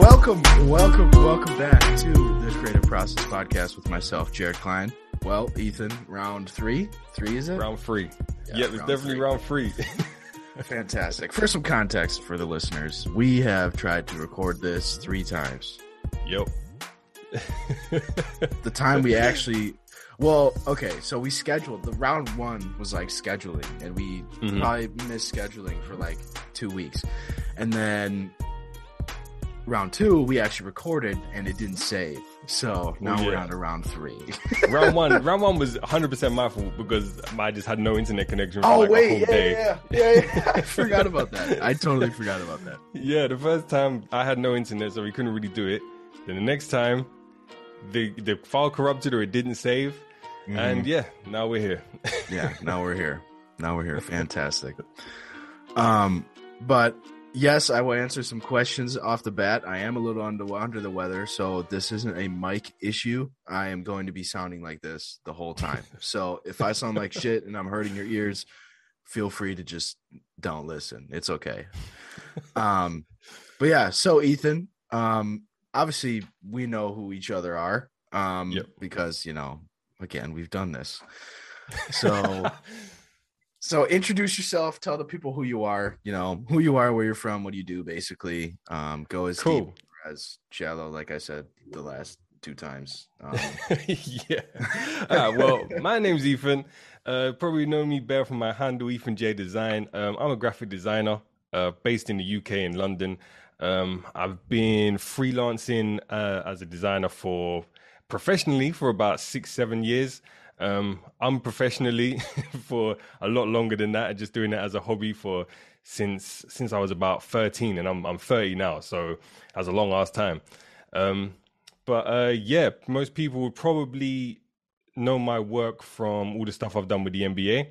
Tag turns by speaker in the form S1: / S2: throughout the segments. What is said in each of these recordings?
S1: welcome, welcome, welcome back to the Creative Process Podcast with myself, Jared Klein. Well, Ethan, round three, three is it?
S2: Round three.
S1: Yeah,
S2: Yeah, it's
S1: round
S2: definitely
S1: three.
S2: round three.
S1: Fantastic. For some context for the listeners, we have tried to record this three times.
S2: yep.
S1: The time we actually, well, okay, so we scheduled the round one was like scheduling, and we
S2: Mhm.
S1: probably missed scheduling for like two weeks, and then round two we actually recorded and it didn't save. So now we're
S2: yeah.
S1: on to round three.
S2: round one. Round one was 100 percent my fault because I just had no internet connection for
S1: oh
S2: like
S1: wait,
S2: whole
S1: yeah,
S2: day.
S1: yeah, yeah, yeah, yeah. I forgot about that. I totally forgot about that.
S2: Yeah, the first time I had no internet, so we couldn't really do it. Then the next time, the the file corrupted or it didn't save,
S1: Mm-hmm.
S2: and yeah, now we're here.
S1: yeah now we're here now we're here fantastic um but yes i will answer some questions off the bat. I am a little under, under the weather so this isn't a mic issue. I am going to be sounding like this the whole time. So if i sound like shit and i'm hurting your ears feel free to just don't listen. It's okay. Um but yeah so ethan um obviously we know who each other are um
S2: Yep.
S1: because you know again we've done this. So so introduce yourself tell the people who you are you know who you are where you're from what do you do basically um go as deep
S2: cool.
S1: as shallow like i said the last two times um,
S2: yeah. Ah, well, my name's Ethan. Uh, probably know me better from my handle, Ethan J Design. Um, I'm a graphic designer uh, based in the UK in London. Um, I've been freelancing uh, as a designer for professionally for about six, seven years. Um, unprofessionally for a lot longer than that, just doing it as a hobby for since since I was about 13, and I'm I'm 30 now, so that's a long ass time. Um, but uh, yeah, most people would probably know my work from all the stuff I've done with the NBA.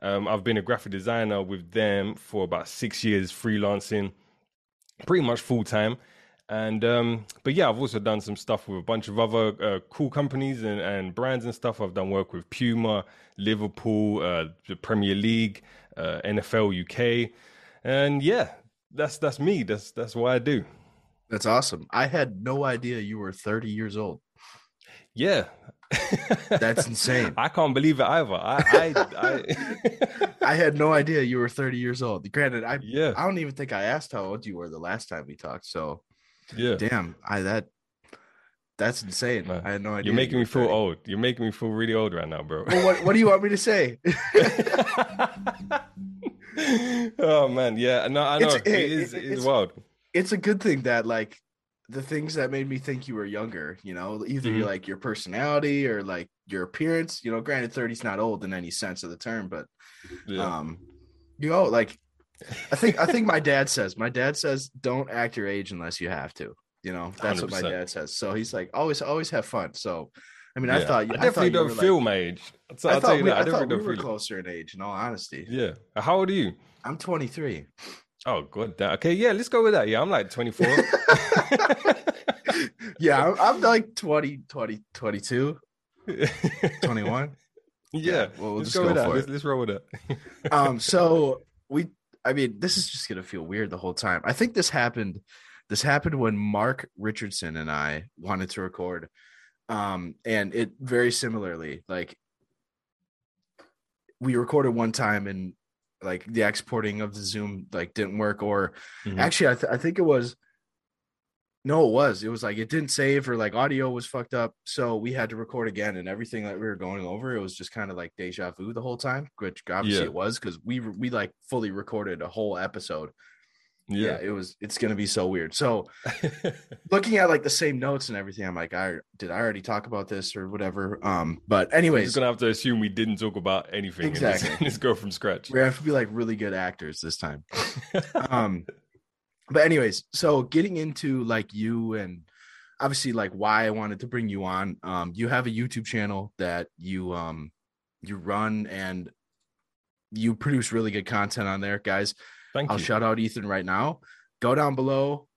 S2: Um, I've been a graphic designer with them for about six years, freelancing, pretty much full time. And um, but yeah, I've also done some stuff with a bunch of other uh, cool companies and, and brands and stuff. I've done work with Puma, Liverpool, uh, the Premier League, uh, NFL UK, and yeah, that's that's me. That's that's what I do.
S1: that's awesome i had no idea you were 30 years old
S2: Yeah,
S1: That's insane.
S2: I can't believe it either. I, I, I
S1: i had no idea you were 30 years old granted i
S2: yeah,
S1: i don't even think i asked how old you were the last time we talked so
S2: yeah.
S1: damn i that that's insane
S2: Man,
S1: i had no idea
S2: You're making me feel
S1: 30.
S2: old. You're making me feel really old right now, bro.
S1: well, what, what do you want me to say
S2: oh man, yeah. No, I know
S1: It's-
S2: it
S1: it-
S2: is.
S1: it-
S2: It is
S1: it's-
S2: wild.
S1: it's a good thing that like the things that made me think you were younger, you know, either
S2: Mhm.
S1: you're like your personality or like your appearance, you know, granted 30 is not old in any sense of the term, but
S2: Yeah.
S1: um you know, like I think I think my dad says, my dad says don't act your age unless you have to. You know, that's what my dad says. So he's like always always have fun. So I mean, I
S2: Yeah.
S1: thought
S2: I definitely
S1: thought
S2: don't feel
S1: like,
S2: my age. I'll,
S1: I
S2: I'll
S1: thought
S2: tell you
S1: we,
S2: that. I,
S1: I thought we
S2: don't
S1: were
S2: feel
S1: closer in age, in all honesty.
S2: Yeah. How old are you?
S1: I'm 23.
S2: Oh god, okay. Yeah, let's go with that. Yeah, I'm like 24.
S1: yeah, I'm, I'm like 20, 20, 22, 21.
S2: yeah.
S1: well, we'll
S2: let's
S1: just
S2: go,
S1: go
S2: with that. Let's, let's roll with that.
S1: um so we i mean this is just gonna feel weird the whole time i think this happened this happened when mark richardson and i wanted to record um and it very similarly like we recorded one time and like the exporting of the zoom like didn't work or
S2: Mhm.
S1: actually I, th- I think it was no it was it was like it didn't save or like audio was fucked up so we had to record again and everything that we were going over it was just kind of like deja vu the whole time which obviously
S2: Yeah.
S1: it was because we we like fully recorded a whole episode yeah.
S2: Yeah.
S1: it was it's gonna be so weird so looking at like the same notes and everything i'm like i did i already talk about this or whatever um but
S2: We're
S1: anyways
S2: just gonna have to assume we didn't talk about anything.
S1: Exactly.
S2: just go from scratch.
S1: we have to be like really good actors this time um but anyways so getting into like you and obviously like why i wanted to bring you on um you have a youtube channel that you um you run and you produce really good content on there guys.
S2: Thank
S1: i'll
S2: you.
S1: shout out ethan right now. Go down below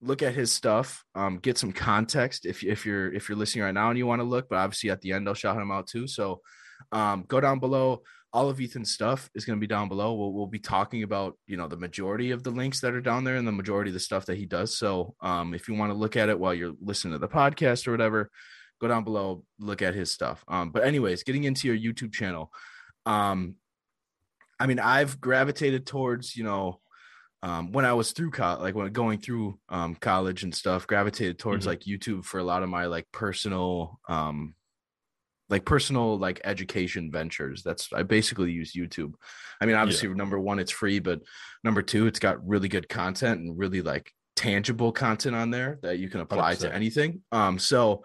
S1: look at his stuff um get some context if, if you're if you're listening right now and you want to look but obviously at the end i'll shout him out too. So um go down below all of Ethan's stuff is going to be down below. We'll, we'll be talking about, you know, the majority of the links that are down there and the majority of the stuff that he does. So um, if you want to look at it while you're listening to the podcast or whatever, go down below, look at his stuff. Um, but anyways, getting into your YouTube channel. Um, I mean, I've gravitated towards, you know, um, when I was through college, like when going through um, college and stuff, gravitated towards mm-hmm. like YouTube for a lot of my like personal um, like personal like education ventures that's i basically use youtube i mean obviously yeah. number one it's free but number two it's got really good content and really like tangible content on there that you can apply 100%. to anything um so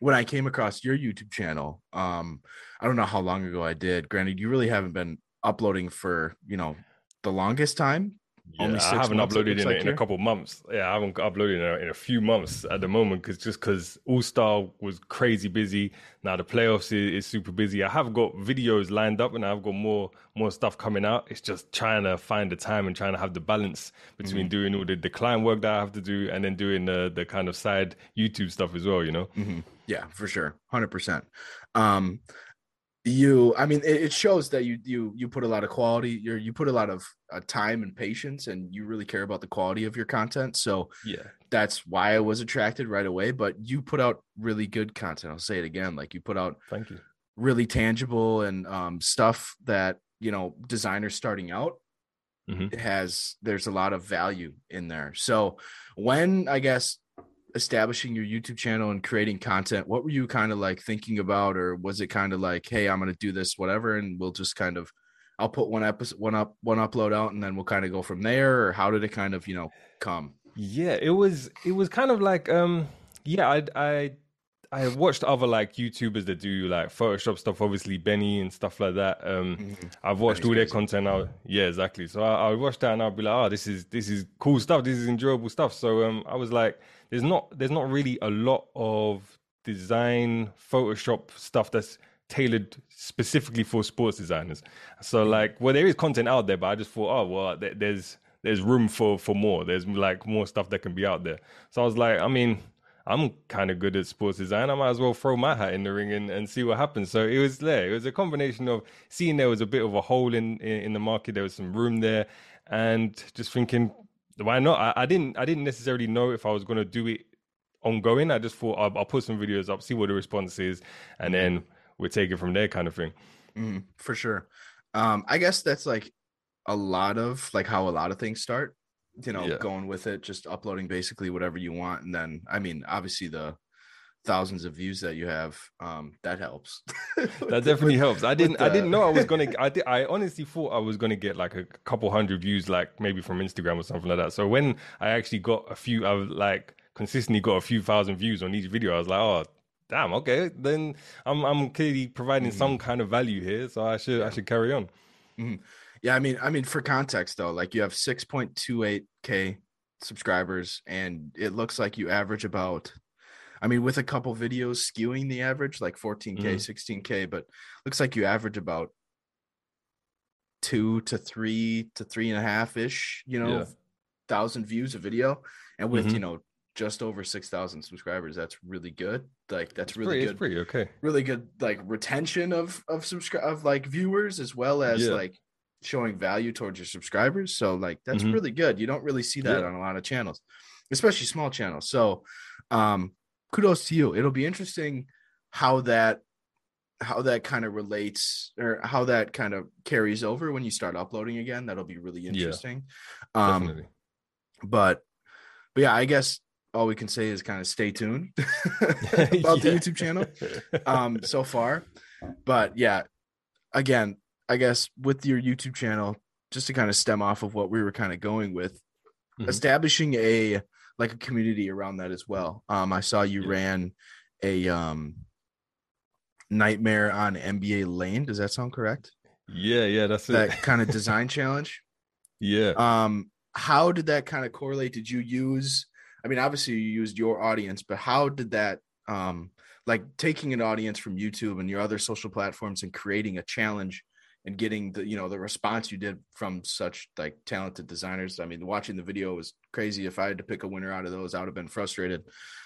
S1: when i came across your youtube channel um i don't know how long ago i did granted you really haven't been uploading for you know the longest time
S2: yeah, I haven't uploaded in, like in a couple months. Yeah, I haven't uploaded in a, in a few months at the moment because just because All Star was crazy busy. Now the playoffs is, is, super busy. I have got videos lined up and I've got more more stuff coming out. It's just trying to find the time and trying to have the balance between mm-hmm. doing all the, the client work that I have to do and then doing the the kind of side YouTube stuff as well. You know.
S1: Mm-hmm. Yeah, for sure, hundred percent. You i mean it, shows that you you you put a lot of quality you you put a lot of uh, time and patience and you really care about the quality of your content. So
S2: yeah.
S1: that's why i was attracted right away but you put out really good content. I'll say it again like you put out
S2: thank you.
S1: really tangible and um, stuff that you know designers starting out mm-hmm. has there's a lot of value in there. So when i guess establishing your YouTube channel and creating content, what were you kind of like thinking about, or was it kind of like, hey, I'm gonna do this, whatever, and we'll just kind of, I'll put one episode, one up, one upload out, and then we'll kind of go from there, or how did it kind of, you know, come?
S2: Yeah, it was, it was kind of like, um, yeah, I, I, I watched other like YouTubers that do like Photoshop stuff, obviously Benny and stuff like that. Um, mm-hmm. I've watched Benny's all their content now. Yeah, exactly. So I, I watched that and I'll be like, oh, this is this is cool stuff. This is enjoyable stuff. So um, I was like, there's not there's not really a lot of design Photoshop stuff that's tailored specifically for sports designers. So mm. like, well, there is content out there, but I just thought, oh well, there's there's room for for more. There's like more stuff that can be out there. So I was like, I mean, I'm kind of good at sports design. I might as well throw my hat in the ring and, and see what happens. So it was there. It was a combination of seeing there was a bit of a hole in in, in the market. There was some room there, and just thinking, why not? I, I didn't I didn't necessarily know if I was going to do it ongoing. I just thought I'll, I'll, put some videos up, see what the response is, and then we'll take it from there, kind of thing.
S1: Mm, for sure. Um, I guess that's like a lot of like how a lot of things start. You know, yeah. going with it, just uploading basically whatever you want, and then I mean, obviously the thousands of views that you have um that helps.
S2: That definitely helps. I didn't i didn't know i was gonna i did i honestly thought i was gonna get like a couple hundred views like maybe from instagram or something like that. So when i actually got a few i've like consistently got a few thousand views on each video i was like oh damn okay then i'm i'm clearly providing mm-hmm. some kind of value here so i should i should carry on.
S1: Mm-hmm. yeah i mean i mean for context though like you have 6.28k subscribers and it looks like you average about I mean, with a couple videos skewing the average, like 14K, mm-hmm. 16K, but looks like you average about two to three to three and a half ish, you know, yeah. thousand views a video. And with, mm-hmm. you know, just over 6,000 subscribers, that's really good. Like, that's it's really
S2: pretty,
S1: good.
S2: pretty okay.
S1: Really good, like, retention of, of subscribe, of like viewers as well as yeah. like showing value towards your subscribers. So, like, that's mm-hmm. really good. You don't really see that yeah. on a lot of channels, especially small channels. So, um, kudos to you. It'll be interesting how that how that kind of relates or how that kind of carries over when you start uploading again. That'll be really interesting. Yeah, um definitely. but but yeah, I guess all we can say is kind of stay tuned about yeah. the YouTube channel um so far. But yeah, again, I guess with your YouTube channel, just to kind of stem off of what we were kind of going with, mm-hmm. establishing a like a community around that as well. Um, I saw you yeah. ran a um nightmare on NBA Lane. Does that sound correct?
S2: Yeah, yeah, that's
S1: that kind of design challenge.
S2: Yeah.
S1: Um, how did that kind of correlate? Did you use? I mean, obviously you used your audience, but how did that um like taking an audience from YouTube and your other social platforms and creating a challenge and getting the you know the response you did from such like talented designers i mean watching the video was crazy if i had to pick a winner out of those i would have been frustrated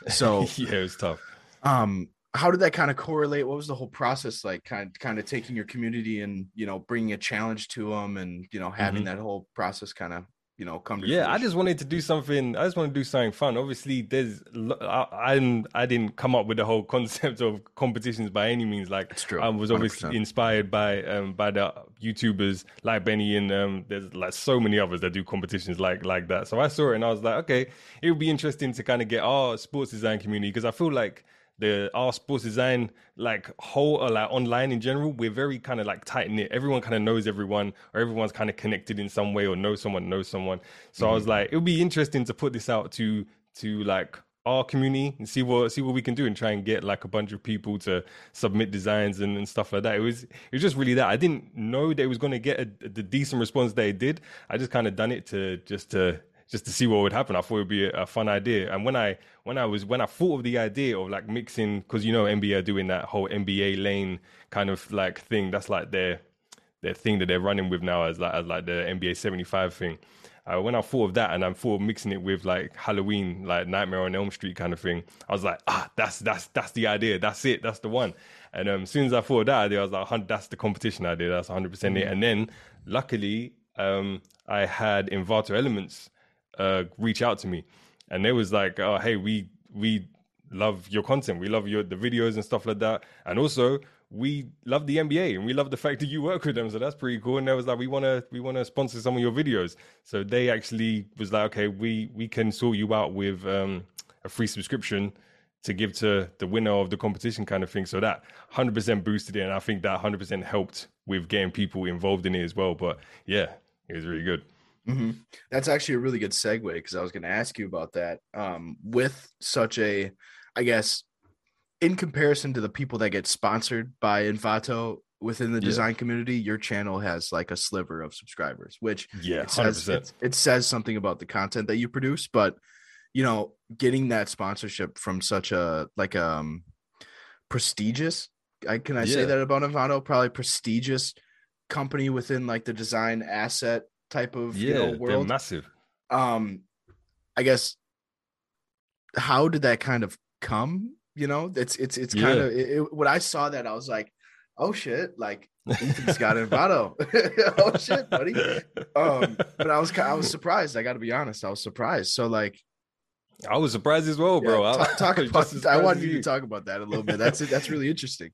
S1: so
S2: yeah it was tough
S1: um how did that kind of correlate? What was the whole process like? Kind of, kind of taking your community and you know bringing a challenge to them, and you know having mm-hmm. that whole process kind of you know come to
S2: yeah fruition. i just wanted to do something i just want to do something fun obviously there's I, I i didn't come up with the whole concept of competitions by any means like
S1: it's true
S2: i was obviously 100%. inspired by um by the youtubers like benny and um there's like so many others that do competitions like like that so i saw it and i was like okay it would be interesting to kind of get our sports design community because i feel like the our sports design like whole or like online in general we're very kind of like tight knit everyone kind of knows everyone or everyone's kind of connected in some way or knows someone knows someone so mm-hmm. i was mm-hmm. like it would be interesting to put this out to to like our community and see what see what we can do and try and get like a bunch of people to submit designs and, and stuff like that. It was it was just really that I didn't know that it was going to get a, the decent response that it did. I just kind of done it to just to just to see what would happen. I thought it would be a, a, fun idea. And when I when I was when I thought of the idea of like mixing, because you know NBA are doing that whole NBA lane kind of like thing. That's like their their thing that they're running with now as like as like the NBA seventy five thing. Uh, when I thought of that and I thought of mixing it with like Halloween, like Nightmare on Elm Street kind of thing, I was like, ah, that's that's that's the idea. That's it. That's the one. And um, as soon as I thought of that idea, I was like, that's the competition idea. That's 100 percent it. Mm. And then luckily, um, I had Envato Elements uh, reach out to me, and they was like, "Oh, hey, we we love your content, we love your the videos and stuff like that, and also." We love the NBA and we love the fact that you work with them, so that's pretty cool. And they was like, we wanna we wanna sponsor some of your videos. So they actually was like, okay, we we can sort you out with um, a free subscription to give to the winner of the competition kind of thing. So that 100% boosted it. And I think that 100% helped with getting people involved in it as well. But yeah, it was really good.
S1: Mm-hmm. That's actually a really good segue because I was going to ask you about that. Um, with such a, I guess, in comparison to the people that get sponsored by Envato within the yeah. design community, your channel has like a sliver of subscribers, which
S2: yeah, it says,
S1: it, it says something about the content that you produce. But you know, getting that sponsorship from such a like um prestigious, I can I yeah. say that about Envato? Probably prestigious company within like the design asset type of yeah, you know, world.
S2: massive.
S1: Um, I guess how did that kind of come? You know, it's it's it's kind of it, it, when I saw that I was like, oh shit, like Ethan's got Envato. oh shit, buddy. Um, but I was I was surprised. I got to be honest, I was surprised. So like.
S2: I was surprised as well, bro.
S1: Yeah, talk, talk about, I wanted you to talk about that a little bit. That's it. That's really interesting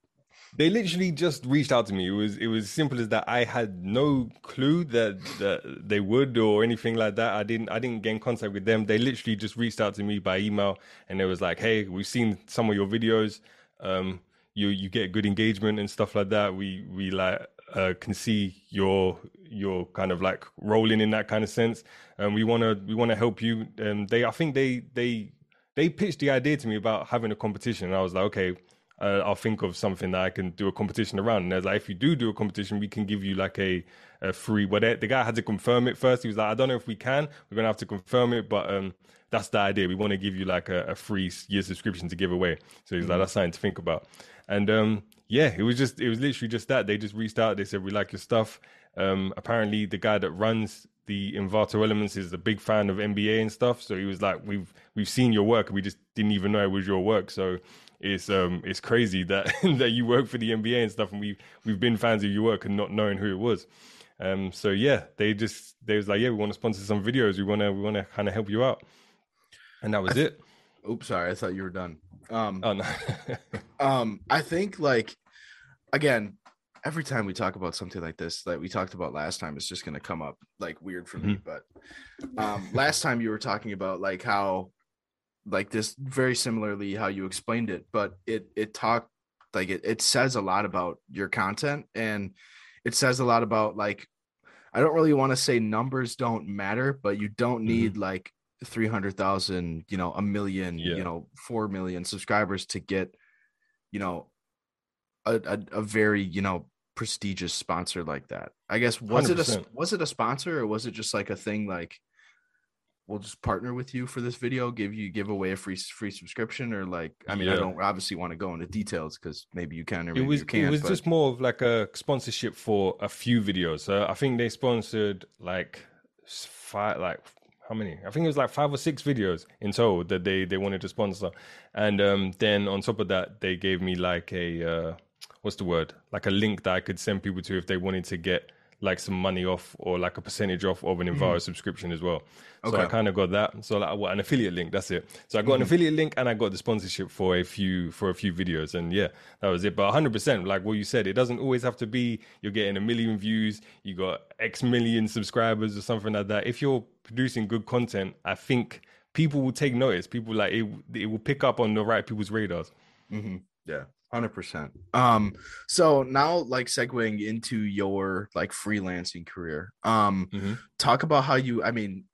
S2: they literally just reached out to me. It was it was simple as that. I had no clue that, that they would or anything like that. I didn't I didn't get in contact with them. They literally just reached out to me by email and it was like, "Hey, we've seen some of your videos. Um, you you get good engagement and stuff like that. We we like uh, can see your your kind of like rolling in that kind of sense. And we wanna we wanna help you. And they I think they they they pitched the idea to me about having a competition. And I was like, okay, uh, I'll think of something that I can do a competition around. And there's like, if you do do a competition, we can give you like a, a free. But the guy had to confirm it first. He was like, I don't know if we can. We're gonna have to confirm it, but um, that's the idea. We want to give you like a, a, free year subscription to give away. So he's mm-hmm. like, that's something to think about. And um, yeah, it was just, it was literally just that. They just reached out. They said, we like your stuff. Um, apparently, the guy that runs the Envato Elements is a big fan of NBA and stuff. So he was like, "We've we've seen your work. We just didn't even know it was your work." So it's um it's crazy that that you work for the NBA and stuff, and we we've been fans of your work and not knowing who it was. Um, so yeah, they just they was like, yeah, we want to sponsor some videos. We want to we want to kind of help you out, and that was th- it.
S1: Oops, sorry, I thought you were done. Um,
S2: oh no.
S1: um, I think like again, every time we talk about something like this that we talked about last time, it's just gonna come up like weird for mm-hmm. me. But um, last time you were talking about like how like this very similarly how you explained it but it it talked like it, it says a lot about your content and it says a lot about like i don't really want to say numbers don't matter but you don't mm-hmm. need mm-hmm. like 300,000 you know a million yeah. you know 4 million subscribers to get you know a, a, a very you know prestigious sponsor like that i guess was 100%. it a was it a sponsor or was it just like a thing like we'll just partner with you for this video, give you give away a free free subscription, or like I mean, yeah. I don't obviously want to go into details because maybe you can or maybe
S2: it was,
S1: you can't.
S2: It was
S1: but...
S2: just more of like a sponsorship for a few videos. So I think they sponsored like five, like how many? I think it was like five or six videos in total that they they wanted to sponsor, and um, then on top of that, they gave me like a uh, what's the word? Like a link that I could send people to if they wanted to get like some money off or like a percentage off of an Envato mm. subscription as well. So okay. I kind of got that. So like what, an affiliate link. That's it. So I got mm. an affiliate link and I got the sponsorship for a few for a few videos. And yeah, that was it. But 100 percent like what you said, it doesn't always have to be you're getting a million views, you got X million subscribers or something like that. If you're producing good content, I think people will take notice. People like it. It will pick up on the right people's radars.
S1: Mm-hmm. Yeah. Hundred percent. Um, so now like segueing into your like freelancing career. Um, mm-hmm. talk about how you. I mean,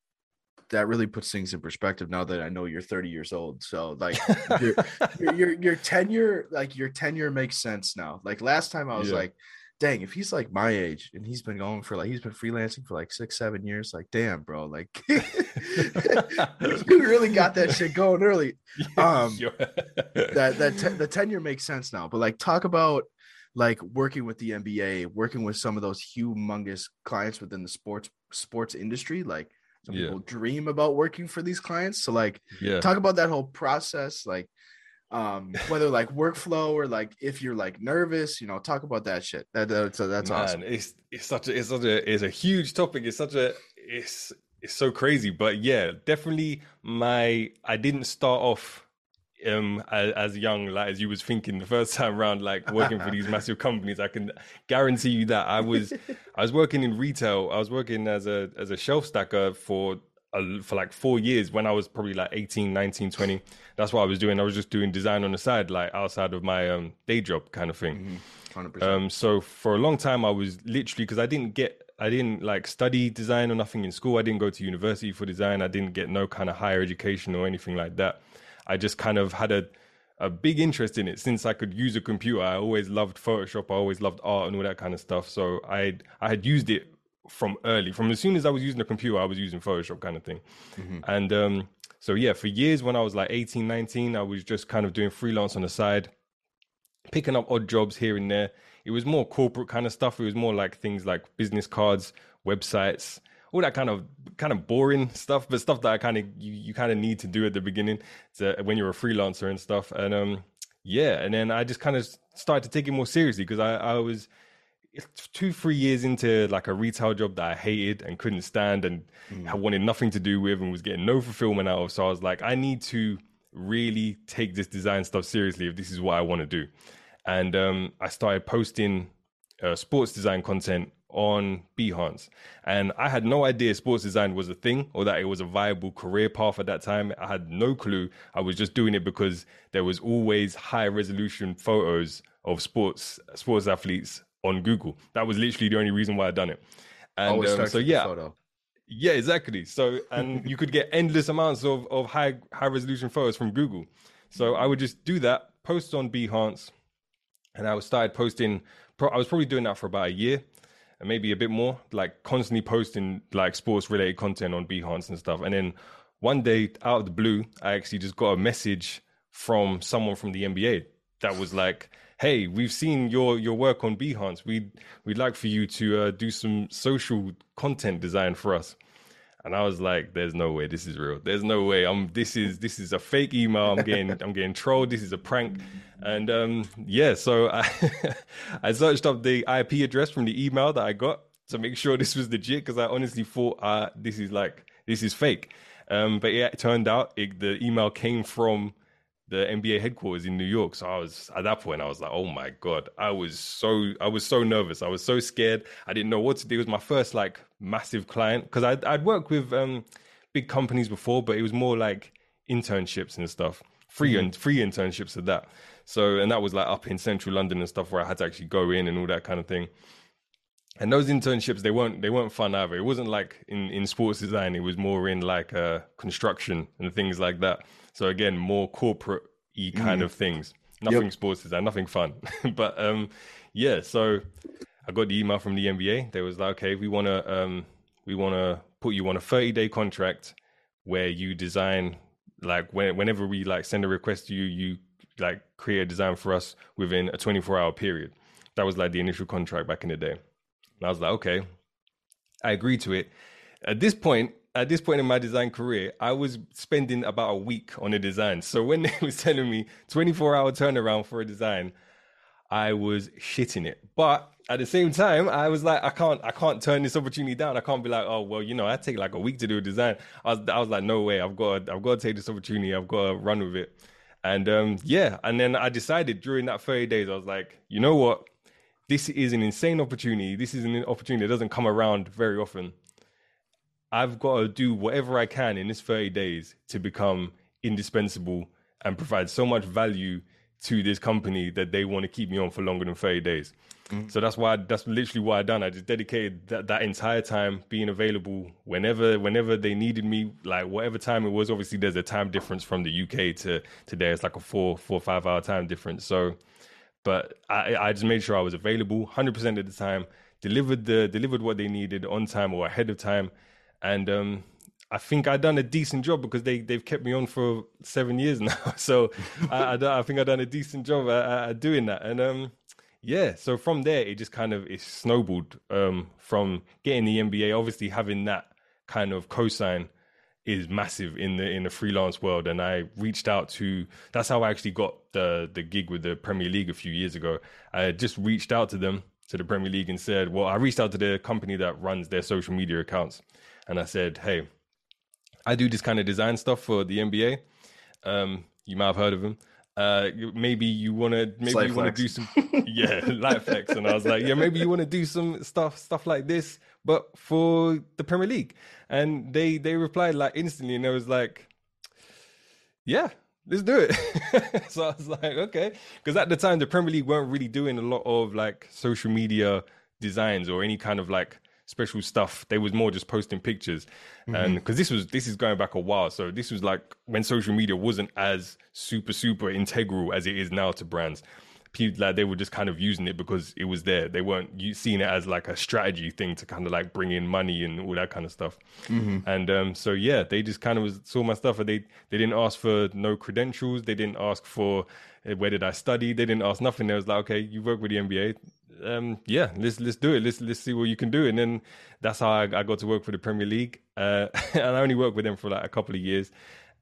S1: that really puts things in perspective now that I know you're 30 years old. So like your, your, your your tenure, like your tenure makes sense now. Like last time I was yeah. like, dang, if he's like my age and he's been going for like he's been freelancing for like six, seven years, like damn, bro, like you really got that shit going early. Um, that that te- the tenure makes sense now, but like talk about like working with the NBA, working with some of those humongous clients within the sports sports industry, like. Some yeah. people dream about working for these clients. So like yeah. talk about that whole process, like um whether like workflow or like if you're like nervous you know talk about that shit. That, that's that's Man, awesome.
S2: it's it's such a it's such a it's a huge topic. It's such a it's it's so crazy. But yeah definitely my i didn't start off um as, as, young like as you was thinking the first time around like working for these massive companies. I can guarantee you that i was i was working in retail. I was working as a as a shelf stacker for uh, for like four years when I was probably like 18, 19, 20. That's what I was doing. I was just doing design on the side, like outside of my um, day job kind of thing. Mm-hmm. Um, so for a long time, I was literally because I didn't get, I didn't like study design or nothing in school. I didn't go to university for design. I didn't get no kind of higher education or anything like that. I just kind of had a, a big interest in it since I could use a computer. I always loved Photoshop. I always loved art and all that kind of stuff. So I I had used it from early, from as soon as I was using the computer, I was using Photoshop kind of thing. Mm-hmm. And um, so, yeah, for years when I was like 18, 19, I was just kind of doing freelance on the side, picking up odd jobs here and there. It was more corporate kind of stuff. It was more like things like business cards, websites, all that kind of kind of boring stuff, but stuff that I kind of you, you kind of need to do at the beginning to, when you're a freelancer and stuff. And um, yeah, and then I just kind of started to take it more seriously because I, I was two three years into like a retail job that i hated and couldn't stand and mm. i wanted nothing to do with and was getting no fulfillment out of so i was like i need to really take this design stuff seriously if this is what i want to do. And um, i started posting uh, sports design content on behance. And i had no idea sports design was a thing or that it was a viable career path at that time. I had no clue. I was just doing it because there was always high resolution photos of sports sports athletes on Google. That was literally the only reason why I'd done it. And um, so yeah, yeah, exactly. So and you could get endless amounts of of high high resolution photos from Google. So I would just do that, post on Behance, and I was started posting. I was probably doing that for about a year, and maybe a bit more, like constantly posting like sports related content on Behance and stuff. And then one day, out of the blue, I actually just got a message from someone from the NBA that was like hey, we've seen your your work on Behance. We'd we'd like for you to uh, do some social content design for us. And I was like, "There's no way this is real. There's no way. I'm this is this is a fake email. I'm getting I'm getting trolled. This is a prank." And um, yeah, so I I searched up the IP address from the email that I got to make sure this was legit because I honestly thought uh, this is like this is fake. Um, but yeah, it turned out it, the email came from the NBA headquarters in New York. So I was at that point, I was like, oh my god, I was so I was so nervous. I was so scared. I didn't know what to do. It was my first like massive client because I'd, I'd worked with um, big companies before, but it was more like internships and stuff, free mm-hmm. and free internships of that. So and that was like up in central London and stuff where I had to actually go in and all that kind of thing. And those internships, they weren't they weren't fun either. It wasn't like in, in sports design. It was more in like uh, construction and things like that. So again, more corporate y kind mm. of things. Nothing yep. sports design, nothing fun. but um, yeah, so I got the email from the NBA. They was like, okay, we want to um, we want to put you on a 30 day contract where you design like when, whenever we like send a request to you, you like create a design for us within a 24 hour period. That was like the initial contract back in the day. And I was like, okay, I agreed to it. At this point, at this point in my design career, I was spending about a week on a design. So when they was telling me 24 hour turnaround for a design, I was shitting it. But at the same time, I was like, I can't, I can't turn this opportunity down. I can't be like, oh well, you know, I take like a week to do a design. I was, I was like, no way, I've got, to, I've got to take this opportunity. I've got to run with it. And um, yeah, and then I decided during that 30 days, I was like, you know what, this is an insane opportunity. This is an opportunity that doesn't come around very often. I've got to do whatever I can in this 30 days to become indispensable and provide so much value to this company that they want to keep me on for longer than 30 days. Mm. So that's why that's literally what I done. I just dedicated that, that entire time being available whenever whenever they needed me, like whatever time it was. Obviously, there's a time difference from the UK to today. It's like a four four five hour time difference. So, but I I just made sure I was available 100 percent of the time, delivered the delivered what they needed on time or ahead of time, and um I think I've done a decent job because they they've kept me on for seven years now. So I, I, I, think I've done a decent job at, at, doing that. And um, yeah, so from there it just kind of it snowballed um, from getting the NBA. Obviously, having that kind of cosign is massive in the in the freelance world. And I reached out to that's how I actually got the the gig with the Premier League a few years ago. I just reached out to them to the Premier League and said, well, I reached out to the company that runs their social media accounts, and I said, hey I do this kind of design stuff for the NBA. Um, you might have heard of him. Uh, maybe you want to maybe you want to do some yeah light flex. And i was like yeah maybe you want to do some stuff stuff like this but for the premier league. And they they replied like instantly and I was like yeah let's do it. So i was like okay. Because at the time the premier league weren't really doing a lot of like social media designs or any kind of like special stuff. They was more just posting pictures, mm-hmm. and because this was this is going back a while, so this was like when social media wasn't as super super integral as it is now to brands. People like they were just kind of using it because it was there. They weren't seeing it as like a strategy thing to kind of like bring in money and all that kind of stuff. Mm-hmm. And um, so yeah, they just kind of was, saw my stuff, and they they didn't ask for no credentials. They didn't ask for eh, where did I study. They didn't ask nothing. They was like, okay, you work with the NBA um, yeah, let's let's do it. Let's let's see what you can do. And then that's how I, I got to work for the Premier League. Uh, and I only worked with them for like a couple of years.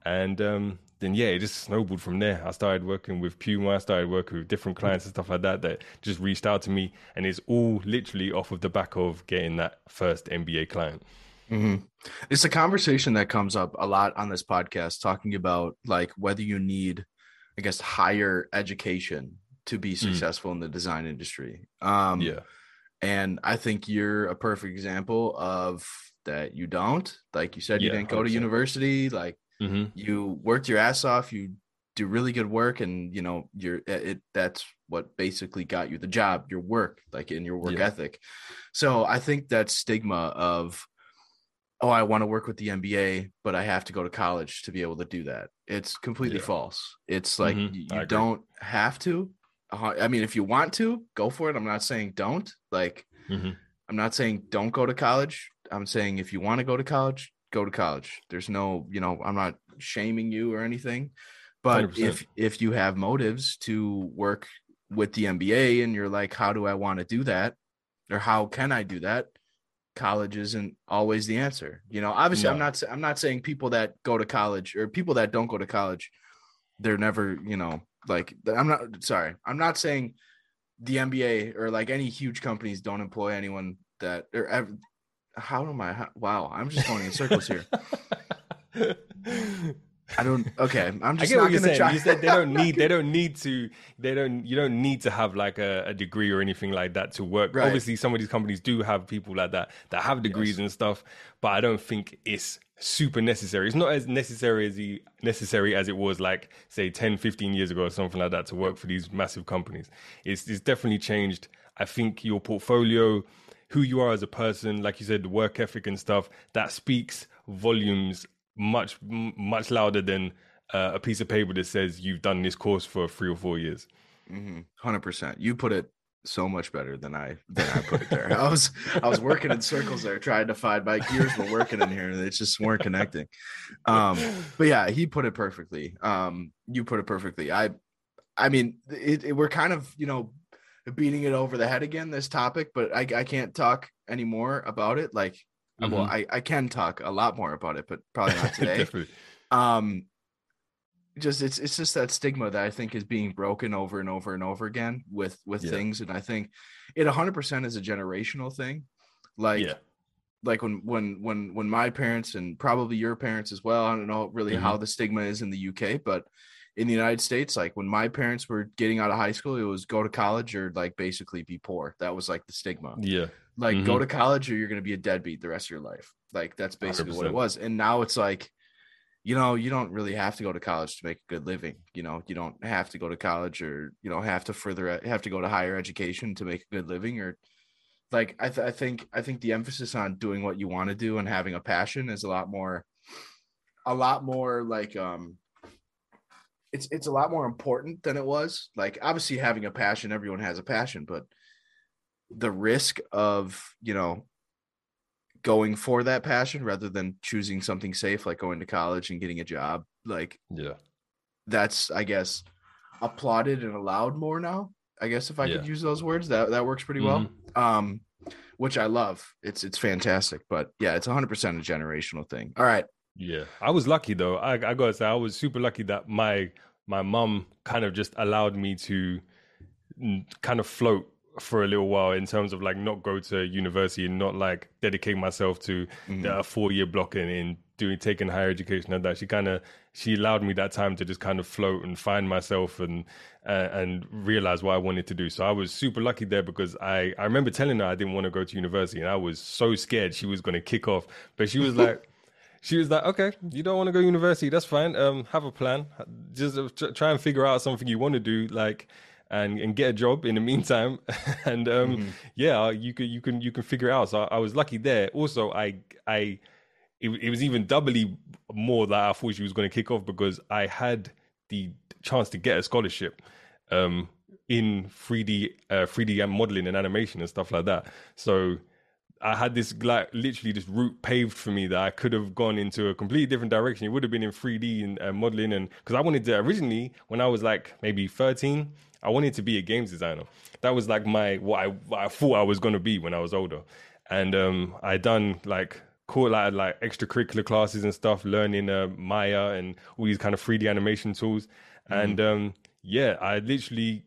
S2: And um, then yeah, it just snowballed from there. I started working with Puma. I started working with different clients and stuff like that that just reached out to me, and it's all literally off of the back of getting that first NBA client.
S1: Mm-hmm. It's a conversation that comes up a lot on this podcast, talking about like whether you need, I guess, higher education to be mm. successful mm. in the design industry. Um,
S2: yeah.
S1: And I think you're a perfect example of that you don't. Like you said, you yeah, didn't go 100%. to university. Like mm-hmm. you worked your ass off. You do really good work, and you know you're it. That's what basically got you the job. Your work, like in your work yeah. ethic. So I think that stigma of oh, I want to work with the NBA, but I have to go to college to be able to do that. It's completely yeah. false. It's like mm-hmm. you don't have to. I mean, if you want to, go for it. I'm not saying don't. Like, mm-hmm. I'm not saying don't go to college. I'm saying if you want to go to college, go to college. There's no, you know, I'm not shaming you or anything. But 100%. if if you have motives to work with the NBA and you're like, how do I want to do that, or how can I do that? College isn't always the answer. You know, obviously, no. I'm not. I'm not saying people that go to college or people that don't go to college, they're never, you know, like I'm not sorry. I'm not saying the NBA or like any huge companies don't employ anyone that or ever, how am I? How, wow, I'm just going in circles here. I don't. Okay, I'm just. I get what you're saying. Try.
S2: You said they don't need. They don't need to. They don't. You don't need to have like a, a degree or anything like that to work. Right. Obviously, some of these companies do have people like that that have degrees yes. and stuff. But I don't think it's super necessary. It's not as necessary as the necessary as it was like say 10, 15 years ago or something like that to work for these massive companies. It's it's definitely changed. I think your portfolio, who you are as a person, like you said, work ethic and stuff, that speaks volumes much much louder than uh, a piece of paper that says you've done this course for three or four years.
S1: 100 mm-hmm. percent. You put it so much better than I than I put it there. I was I was working in circles there, trying to find my gears were working in here, and they just weren't connecting. Um, but yeah, he put it perfectly. Um, you put it perfectly. I, I mean, it, it, we're kind of you know beating it over the head again this topic, but I I can't talk anymore about it. Like mm-hmm. well, I, I can talk a lot more about it, but probably not today. um, just it's it's just that stigma that I think is being broken over and over and over again with with yeah. things, and I think it 100% is a generational thing. Like, yeah. like when when when when my parents and probably your parents as well. I don't know really mm-hmm. how the stigma is in the UK, but in the United States, like when my parents were getting out of high school, it was go to college or like basically be poor. That was like the stigma.
S2: Yeah.
S1: Like mm-hmm. go to college or you're going to be a deadbeat the rest of your life. Like that's basically 100%. what it was. And now it's like, you know, you don't really have to go to college to make a good living. You know, you don't have to go to college or, you know, have to further, have to go to higher education to make a good living or like, I, th- I think, I think the emphasis on doing what you want to do and having a passion is a lot more, a lot more like, um, it's it's a lot more important than it was. Like obviously having a passion, everyone has a passion, but the risk of, you know, going for that passion rather than choosing something safe like going to college and getting a job, like
S2: yeah.
S1: That's I guess applauded and allowed more now. I guess if I yeah. could use those words, that that works pretty well. Mm-hmm. Um which I love. It's it's fantastic, but yeah, it's 100% a generational thing. All right.
S2: Yeah, I was lucky though. I, I gotta say, I was super lucky that my my mom kind of just allowed me to kind of float for a little while in terms of like not go to university and not like dedicate myself to mm. the four year block and in doing taking higher education and that she kind of she allowed me that time to just kind of float and find myself and uh, and realize what I wanted to do. So I was super lucky there because I I remember telling her I didn't want to go to university and I was so scared she was going to kick off, but she was like she was like, "Okay, you don't want to go to university. That's fine. Um, have a plan. Just uh, try and figure out something you want to do, like." And, and get a job in the meantime, and um, mm-hmm. yeah, you can you can you can figure it out. So I, I was lucky there. Also, I I it, it, was even doubly more that I thought she was going to kick off because I had the chance to get a scholarship um, in 3D uh, 3D modeling and animation and stuff like that. So I had this like literally this route paved for me that I could have gone into a completely different direction. It would have been in 3D and uh, modeling, and because I wanted to originally when I was like maybe 13, I wanted to be a games designer. That was like my what I, what I thought I was gonna be when I was older, and um, I done like cool like like extracurricular classes and stuff, learning uh, Maya and all these kind of 3D animation tools, mm-hmm. and um, yeah, I literally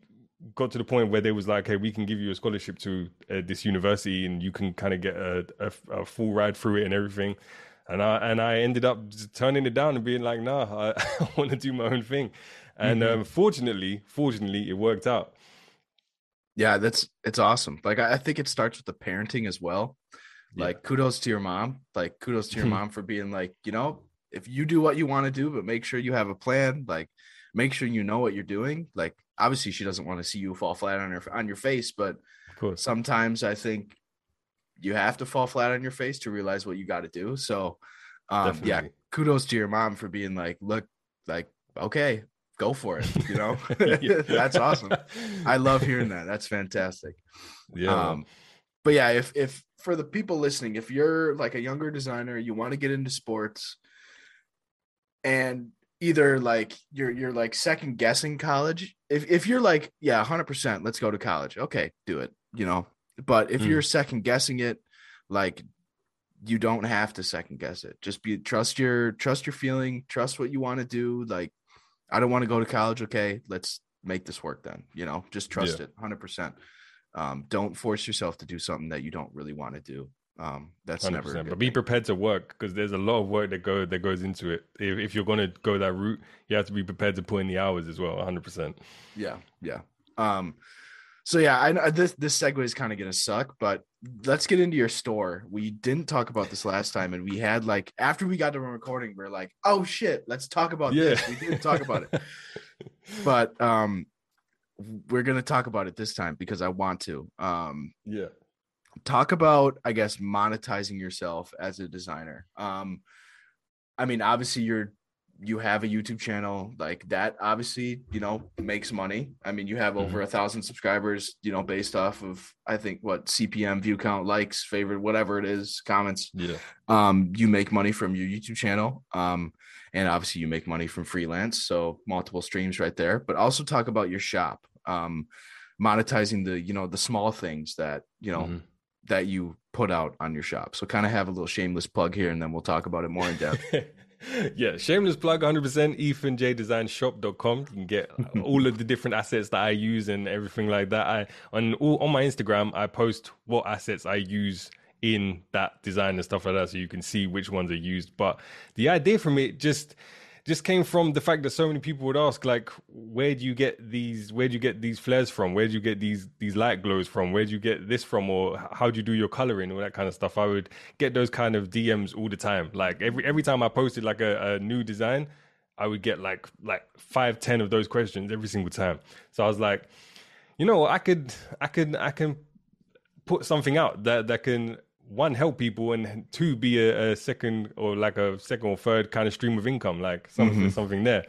S2: got to the point where they was like, "Hey, we can give you a scholarship to uh, this university, and you can kind of get a, a, a, full ride through it and everything." And I and I ended up turning it down and being like, "Nah, I, I want to do my own thing." And mm-hmm. um, fortunately, fortunately, it worked out.
S1: Yeah, that's it's awesome. Like I, I think it starts with the parenting as well. Like yeah. kudos to your mom. Like kudos to your mom for being like, you know, if you do what you want to do, but make sure you have a plan. Like make sure you know what you're doing. Like obviously she doesn't want to see you fall flat on your on your face, but sometimes I think you have to fall flat on your face to realize what you got to do. So um, yeah, kudos to your mom for being like, look, like, okay, go for it. You know, that's awesome. I love hearing that. That's fantastic.
S2: Yeah. Um,
S1: but yeah, if if for the people listening, if you're like a younger designer, you want to get into sports, and either like you're you're like second guessing college if if you're like yeah 100% let's go to college okay do it you know but if mm. you're second guessing it like you don't have to second guess it just be trust your trust your feeling trust what you want to do like i don't want to go to college okay let's make this work then you know just trust yeah. it 100% um, don't force yourself to do something that you don't really want to do um, that's 100%. never.
S2: But be prepared to work because there's a lot of work that go that goes into it. If, if you're going to go that route, you have to be prepared to put in the hours as well. 100. percent
S1: Yeah, yeah. Um, so yeah, I this this segue is kind of gonna suck, but let's get into your store. We didn't talk about this last time, and we had like after we got to recording, we are like, oh shit, let's talk about yeah. this. We didn't talk about it, but um, we're gonna talk about it this time because I want to. Um,
S2: yeah
S1: talk about i guess monetizing yourself as a designer um i mean obviously you're you have a youtube channel like that obviously you know makes money i mean you have over mm-hmm. a thousand subscribers you know based off of i think what cpm view count likes favorite whatever it is comments
S2: yeah
S1: um you make money from your youtube channel um and obviously you make money from freelance so multiple streams right there but also talk about your shop um monetizing the you know the small things that you know mm-hmm that you put out on your shop. So kind of have a little shameless plug here and then we'll talk about it more in depth.
S2: yeah, shameless plug 100% ethanjdesignshop.com. You can get all of the different assets that I use and everything like that. I on all, on my Instagram, I post what assets I use in that design and stuff like that so you can see which ones are used. But the idea from it just just came from the fact that so many people would ask like where do you get these where do you get these flares from? Where do you get these these light glows from? Where do you get this from? Or how do you do your coloring? All that kind of stuff. I would get those kind of dms all the time. Like every every time i posted like a, a new design i would get like like five ten of those questions every single time. So i was like you know i could i could i can put something out that that can one help people and two be a, a, second or like a second or third kind of stream of income like something mm-hmm. something there.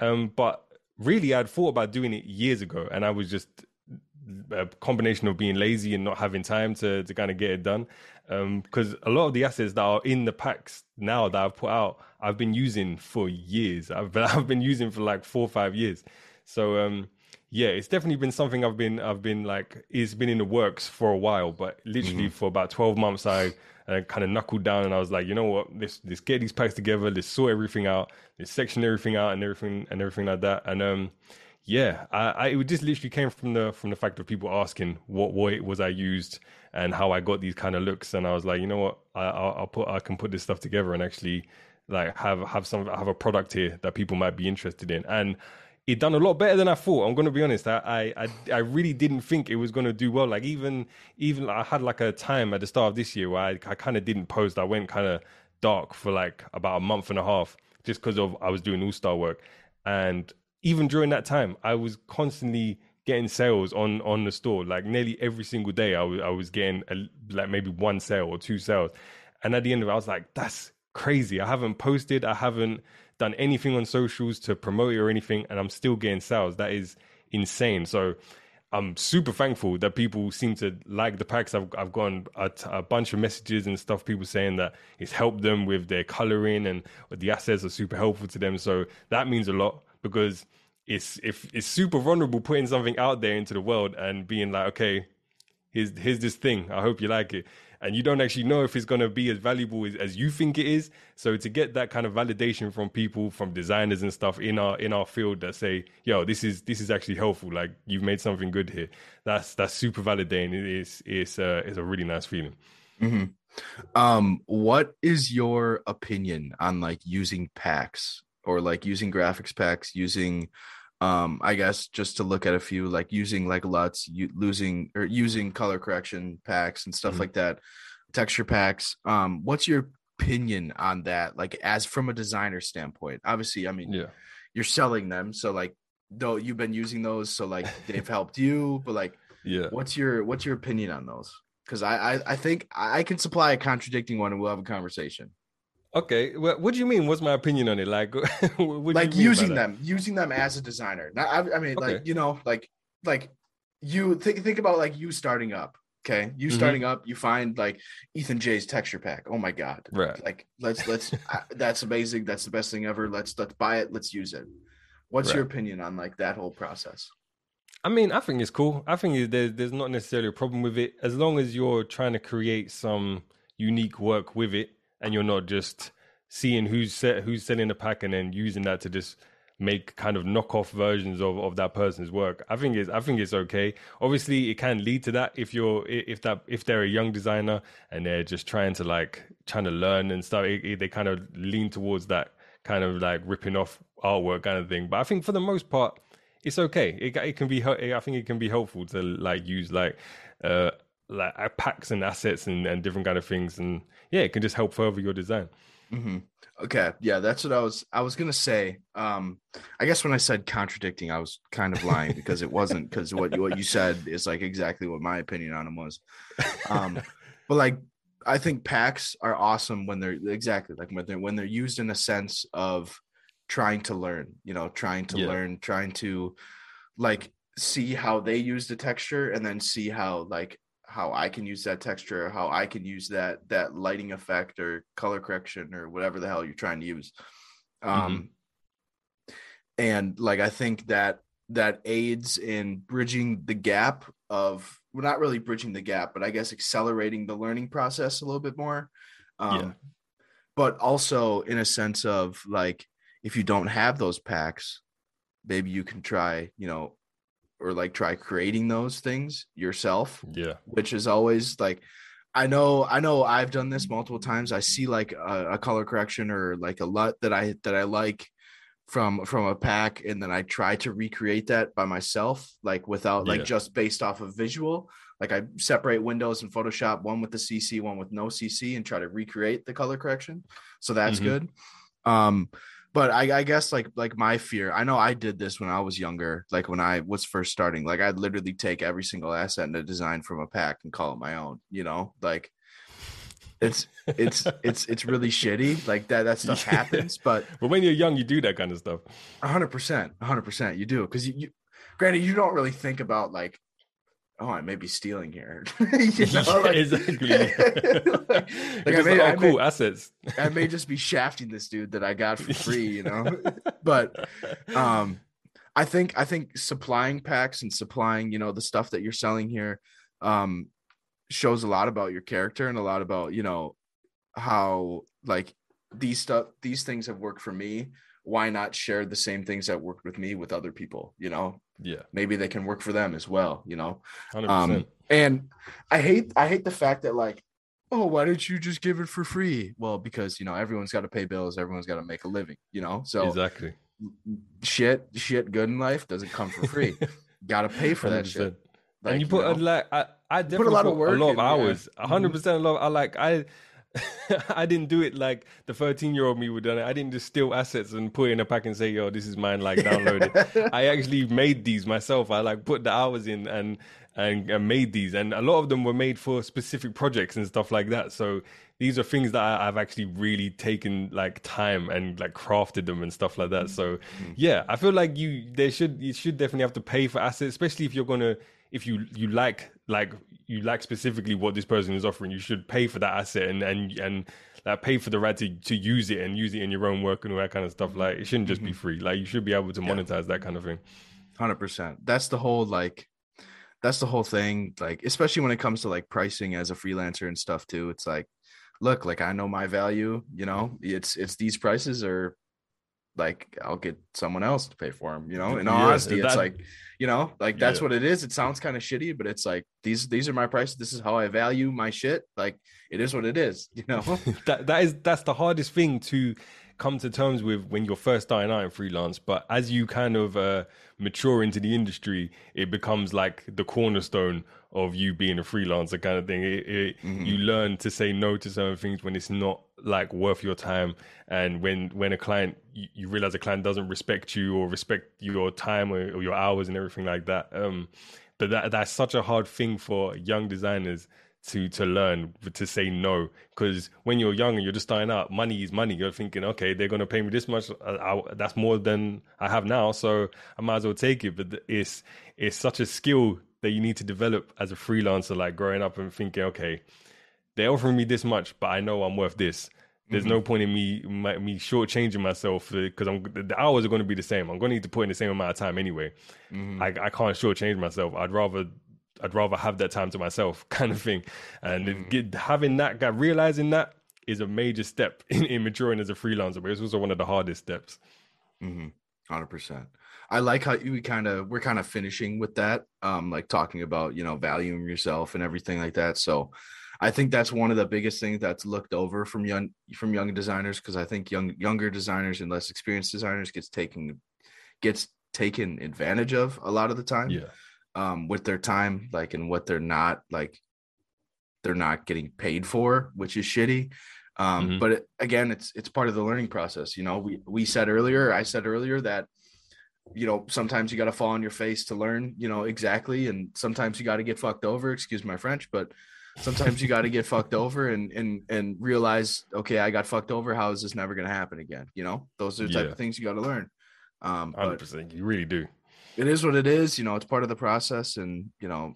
S2: Um, but really i'd thought about doing it years ago and i was just a combination of being lazy and not having time to to kind of get it done. Because um, a lot of the assets that are in the packs now that i've put out i've been using for years. I've, I've been using for like four or five years. So um, yeah, it's definitely been something I've been I've been like it's been in the works for a while, but literally mm-hmm. for about twelve months I uh, kind of knuckled down and I was like, you know what, let's let's get these packs together, let's sort everything out, let's section everything out and everything and everything like that. And um, yeah, I, I it just literally came from the from the fact of people asking what what was I used and how I got these kind of looks, and I was like, you know what, I, I'll, I'll put I can put this stuff together and actually like have have some have a product here that people might be interested in. And it done a lot better than I thought. I'm gonna be honest. I I I really didn't think it was gonna do well. Like even even I had like a time at the start of this year where I, I kind of didn't post. I went kind of dark for like about a month and a half just because of I was doing all star work, and even during that time, I was constantly getting sales on on the store. Like nearly every single day, I was I was getting a, like maybe one sale or two sales, and at the end of it, I was like, that's crazy. I haven't posted. I haven't done anything on socials to promote it or anything, and I'm still getting sales. That is insane. So I'm super thankful that people seem to like the packs. I've I've gotten a, a, bunch of messages and stuff. People saying that it's helped them with their coloring and the assets are super helpful to them. So that means a lot because it's if it's super vulnerable putting something out there into the world and being like, okay, here's here's this thing. I hope you like it and you don't actually know if it's going to be as valuable as, as, you think it is. So to get that kind of validation from people from designers and stuff in our in our field that say yo this is this is actually helpful like you've made something good here that's that's super validating. It is it's uh, it's a really nice feeling.
S1: Mm-hmm. um what is your opinion on like using packs or like using graphics packs using um i guess just to look at a few like using like LUTs you losing or using color correction packs and stuff mm-hmm. like that texture packs um what's your opinion on that like as from a designer standpoint? Obviously i mean
S2: yeah.
S1: you're selling them so like though you've been using those so like they've helped you but like
S2: yeah.
S1: what's your what's your opinion on those? Because I, I i think i can supply a contradicting one and we'll have a conversation
S2: Okay, well, what do you mean? What's my opinion on it? Like,
S1: like using them, using them as a designer. Now, I, I mean, okay. like you know, like like you think think about like you starting up. Okay, you mm-hmm. starting up, you find like Ethan J's texture pack. Oh my god!
S2: Right.
S1: Like let's let's that's amazing. That's the best thing ever. Let's let's buy it. Let's use it. What's right. your opinion on like that whole process?
S2: I mean, I think it's cool. I think there's there's not necessarily a problem with it as long as you're trying to create some unique work with it and you're not just seeing who's who's selling the pack and then using that to just make kind of knockoff versions of, of that person's work. I think it's I think it's okay. Obviously, it can lead to that if you're if that if they're a young designer and they're just trying to like trying to learn and stuff. It, it, they kind of lean towards that kind of like ripping off artwork kind of thing. But I think for the most part, it's okay. It it can be I think it can be helpful to like use like uh like uh, packs and assets and, and different kind of things and yeah, it can just help further your design.
S1: Mm-hmm. Okay, yeah, that's what I was. I was gonna say. Um, I guess when I said contradicting, I was kind of lying because it wasn't. Because what what you said is like exactly what my opinion on them was. Um, but like, I think packs are awesome when they're exactly like when they're when they're used in a sense of trying to learn. You know, trying to yeah. learn, trying to like see how they use the texture, and then see how like how I can use that texture, how I can use that that lighting effect or color correction or whatever the hell you're trying to use. Mm-hmm. Um and like I think that that aids in bridging the gap of well, not really bridging the gap, but I guess accelerating the learning process a little bit more. Um, yeah. But also in a sense of like, if you don't have those packs, maybe you can try, you know, or like try creating those things yourself.
S2: Yeah.
S1: Which is always like, I know, I know I've done this multiple times. I see like a, a color correction or like a LUT that I, that I like from from a pack and then i try to recreate that by myself like without like just based off of visual like i separate windows in photoshop one with the cc one with no cc and try to recreate the color correction so that's mm-hmm. good um but I, I guess like like my fear i know i did this when i was younger like when i was first starting like i'd literally take every single asset in a design from a pack and call it my own you know? Like it's it's it's it's really shitty like that that stuff happens but
S2: but when you're young you do that kind of stuff.
S1: 100% 100% you do because you, you granted you don't really think about like oh i may be stealing here. You know like, exactly.
S2: like, like I may, oh, I cool assets.
S1: I may just be shafting this dude that i got for free you know? But um i think i think supplying packs and supplying you know the stuff that you're selling here um shows a lot about your character and a lot about you know how like these stuff these things have worked for me. Why not share the same things that worked with me with other people you know
S2: yeah
S1: maybe they can work for them as well you know 100%. um and i hate i hate the fact that like oh why didn't you just give it for free well because you know everyone's got to pay bills everyone's got to make a living you know so
S2: exactly
S1: shit shit good in life doesn't come for free gotta pay for 100%. that shit
S2: like, and you put you know, a like I, I definitely put a lot of work, a lot of hours, mm-hmm. hundred percent. A lot. I like I. I didn't do it like the 13 year old me would done it. I didn't just steal assets and put it in a pack and say, yo, this is mine, like download it. I actually made these myself. I like put the hours in and, and, and made these. And a lot of them were made for specific projects and stuff like that. So these are things that I, have actually really taken like time and like crafted them and stuff like that. So mm-hmm. yeah, I feel like you, they should, you should definitely have to pay for assets, especially if you're going to, if you you like like you like specifically what this person is offering, you should pay for that asset and and and like pay for the right to to use it and use it in your own work and all that kind of stuff. Like it shouldn't just mm-hmm. be free. Like you should be able to monetize yeah. that kind of thing.
S1: Hundred percent. That's the whole like that's the whole thing. Like especially when it comes to like pricing as a freelancer and stuff too. It's like, look, like I know my value. You know, it's it's these prices or like I'll get someone else to pay for them, you know. In all yeah, honesty, that, it's like, you know, like that's yeah. what it is. It sounds kind of shitty, but it's like these these are my prices. This is how I value my shit. Like it is what it is, you know.
S2: that that is that's the hardest thing to come to terms with when you're first starting out in freelance. But as you kind of uh, mature into the industry, it becomes like the cornerstone of you being a freelancer kind of thing. It, it, mm-hmm. You learn to say no to certain things when it's not like worth your time, and when when a client you, you realize a client doesn't respect you or respect your time or, or your hours and everything like that. Um, but that that's such a hard thing for young designers to to learn to say no. Because when you're young and you're just starting out money is money. You're thinking okay they're going to pay me this much I, I, that's more than i have now so i might as well take it. But it's it's such a skill that you need to develop as a freelancer like growing up and thinking okay they're offering me this much but i know i'm worth this there's mm-hmm. no point in me my, me shortchanging myself because I'm the hours are going to be the same. I'm going to need to put in the same amount of time anyway. Mm-hmm. I, I can't shortchange myself. I'd rather I'd rather have that time to myself, kind of thing. And mm. get, having that guy, realizing that is a major step in, in, maturing as a freelancer, but it's also one of the hardest steps.
S1: Mm-hmm. 100%. I like how we kind of we're kind of finishing with that, um, like talking about you know valuing yourself and everything like that. So, I think that's one of the biggest things that's looked over from young from young designers because I think young younger designers and less experienced designers gets taken gets taken advantage of a lot of the time.
S2: Yeah
S1: um, with their time, like, and what they're not like, they're not getting paid for, which is shitty. Um, mm-hmm. But it, again, it's it's part of the learning process. You know, we we said earlier, I said earlier that you know sometimes you got to fall on your face to learn. You know exactly, and sometimes you got to get fucked over. Excuse my French, but sometimes you got to get fucked over and and and realize, okay, I got fucked over. How is this never going to happen again? You know, those are the type yeah. of things you got to learn.
S2: Um, hundred percent, you really do
S1: it is what it is. You know, it's part of the process, and you know,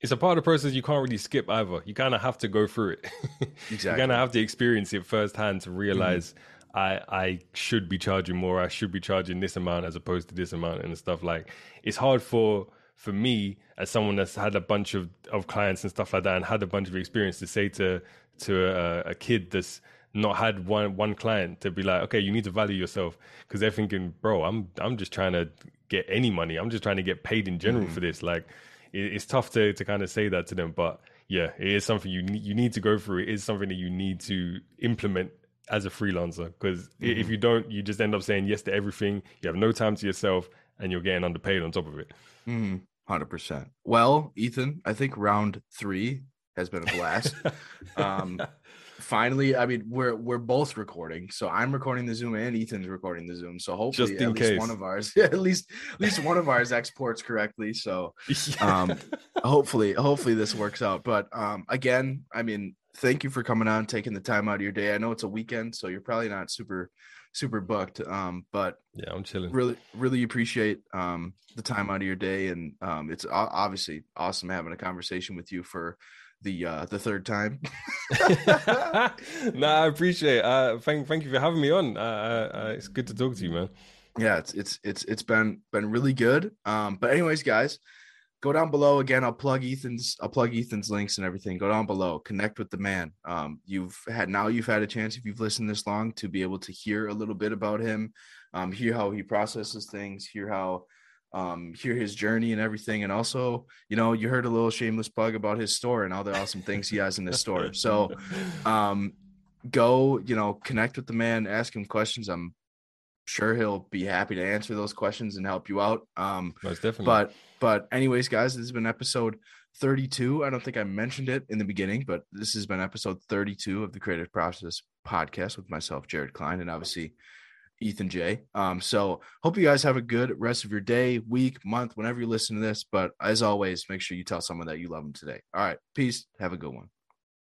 S2: it's a part of the process you can't really skip either. You kind of have to go through it. exactly. you kind of have to experience it firsthand to realize, I I should be charging more. I should be charging this amount as opposed to this amount and stuff. Like it's hard for for me as someone that's had a bunch of, of clients and stuff like that and had a bunch of experience to say to to a, a kid that's not had one one client to be like, okay, you need to value yourself because they're thinking, bro, I'm I'm just trying to get any money. I'm just trying to get paid in general mm. for this. Like, it, it's tough to to kind of say that to them, but yeah, it is something you need, you need to go through. It is something that you need to implement as a freelancer because mm-hmm. if you don't, you just end up saying yes to everything. You have no time to yourself, and you're getting underpaid on top of it.
S1: Mm-hmm. 100%. Well, Ethan, I think round three has been a blast. um, finally, I mean, we're we're both recording. So I'm recording the Zoom and Ethan's recording the Zoom. So hopefully at least one of ours, at least at least one of ours exports correctly. So um hopefully, hopefully this works out. But um again, I mean, thank you for coming on, taking the time out of your day. I know it's a weekend, so you're probably not super super booked. Um, but
S2: yeah, I'm chilling.
S1: Really, really appreciate um the time out of your day, and um, it's obviously awesome having a conversation with you for the uh the third time.
S2: no, I appreciate. It. Uh, thank thank you for having me on. Uh, uh, uh, it's good to talk to you, man.
S1: Yeah, it's it's it's it's been been really good. Um, but anyways, guys, go down below again. I'll plug Ethan's I'll plug Ethan's links and everything. Go down below, connect with the man. Um, you've had now you've had a chance if you've listened this long to be able to hear a little bit about him, um, hear how he processes things, hear how um hear his journey and everything and also you know you heard a little shameless plug about his store and all the awesome things he has in his store so um go you know connect with the man ask him questions i'm sure he'll be happy to answer those questions and help you out um
S2: Most definitely.
S1: but but anyways guys this has been episode 32 i don't think i mentioned it in the beginning but this has been episode 32 of the creative process podcast with myself jared klein and obviously Ethan J. Um, so hope you guys have a good rest of your day, week, month, whenever you listen to this. But as always, make sure you tell someone that you love them today. All right. Peace. Have a good one.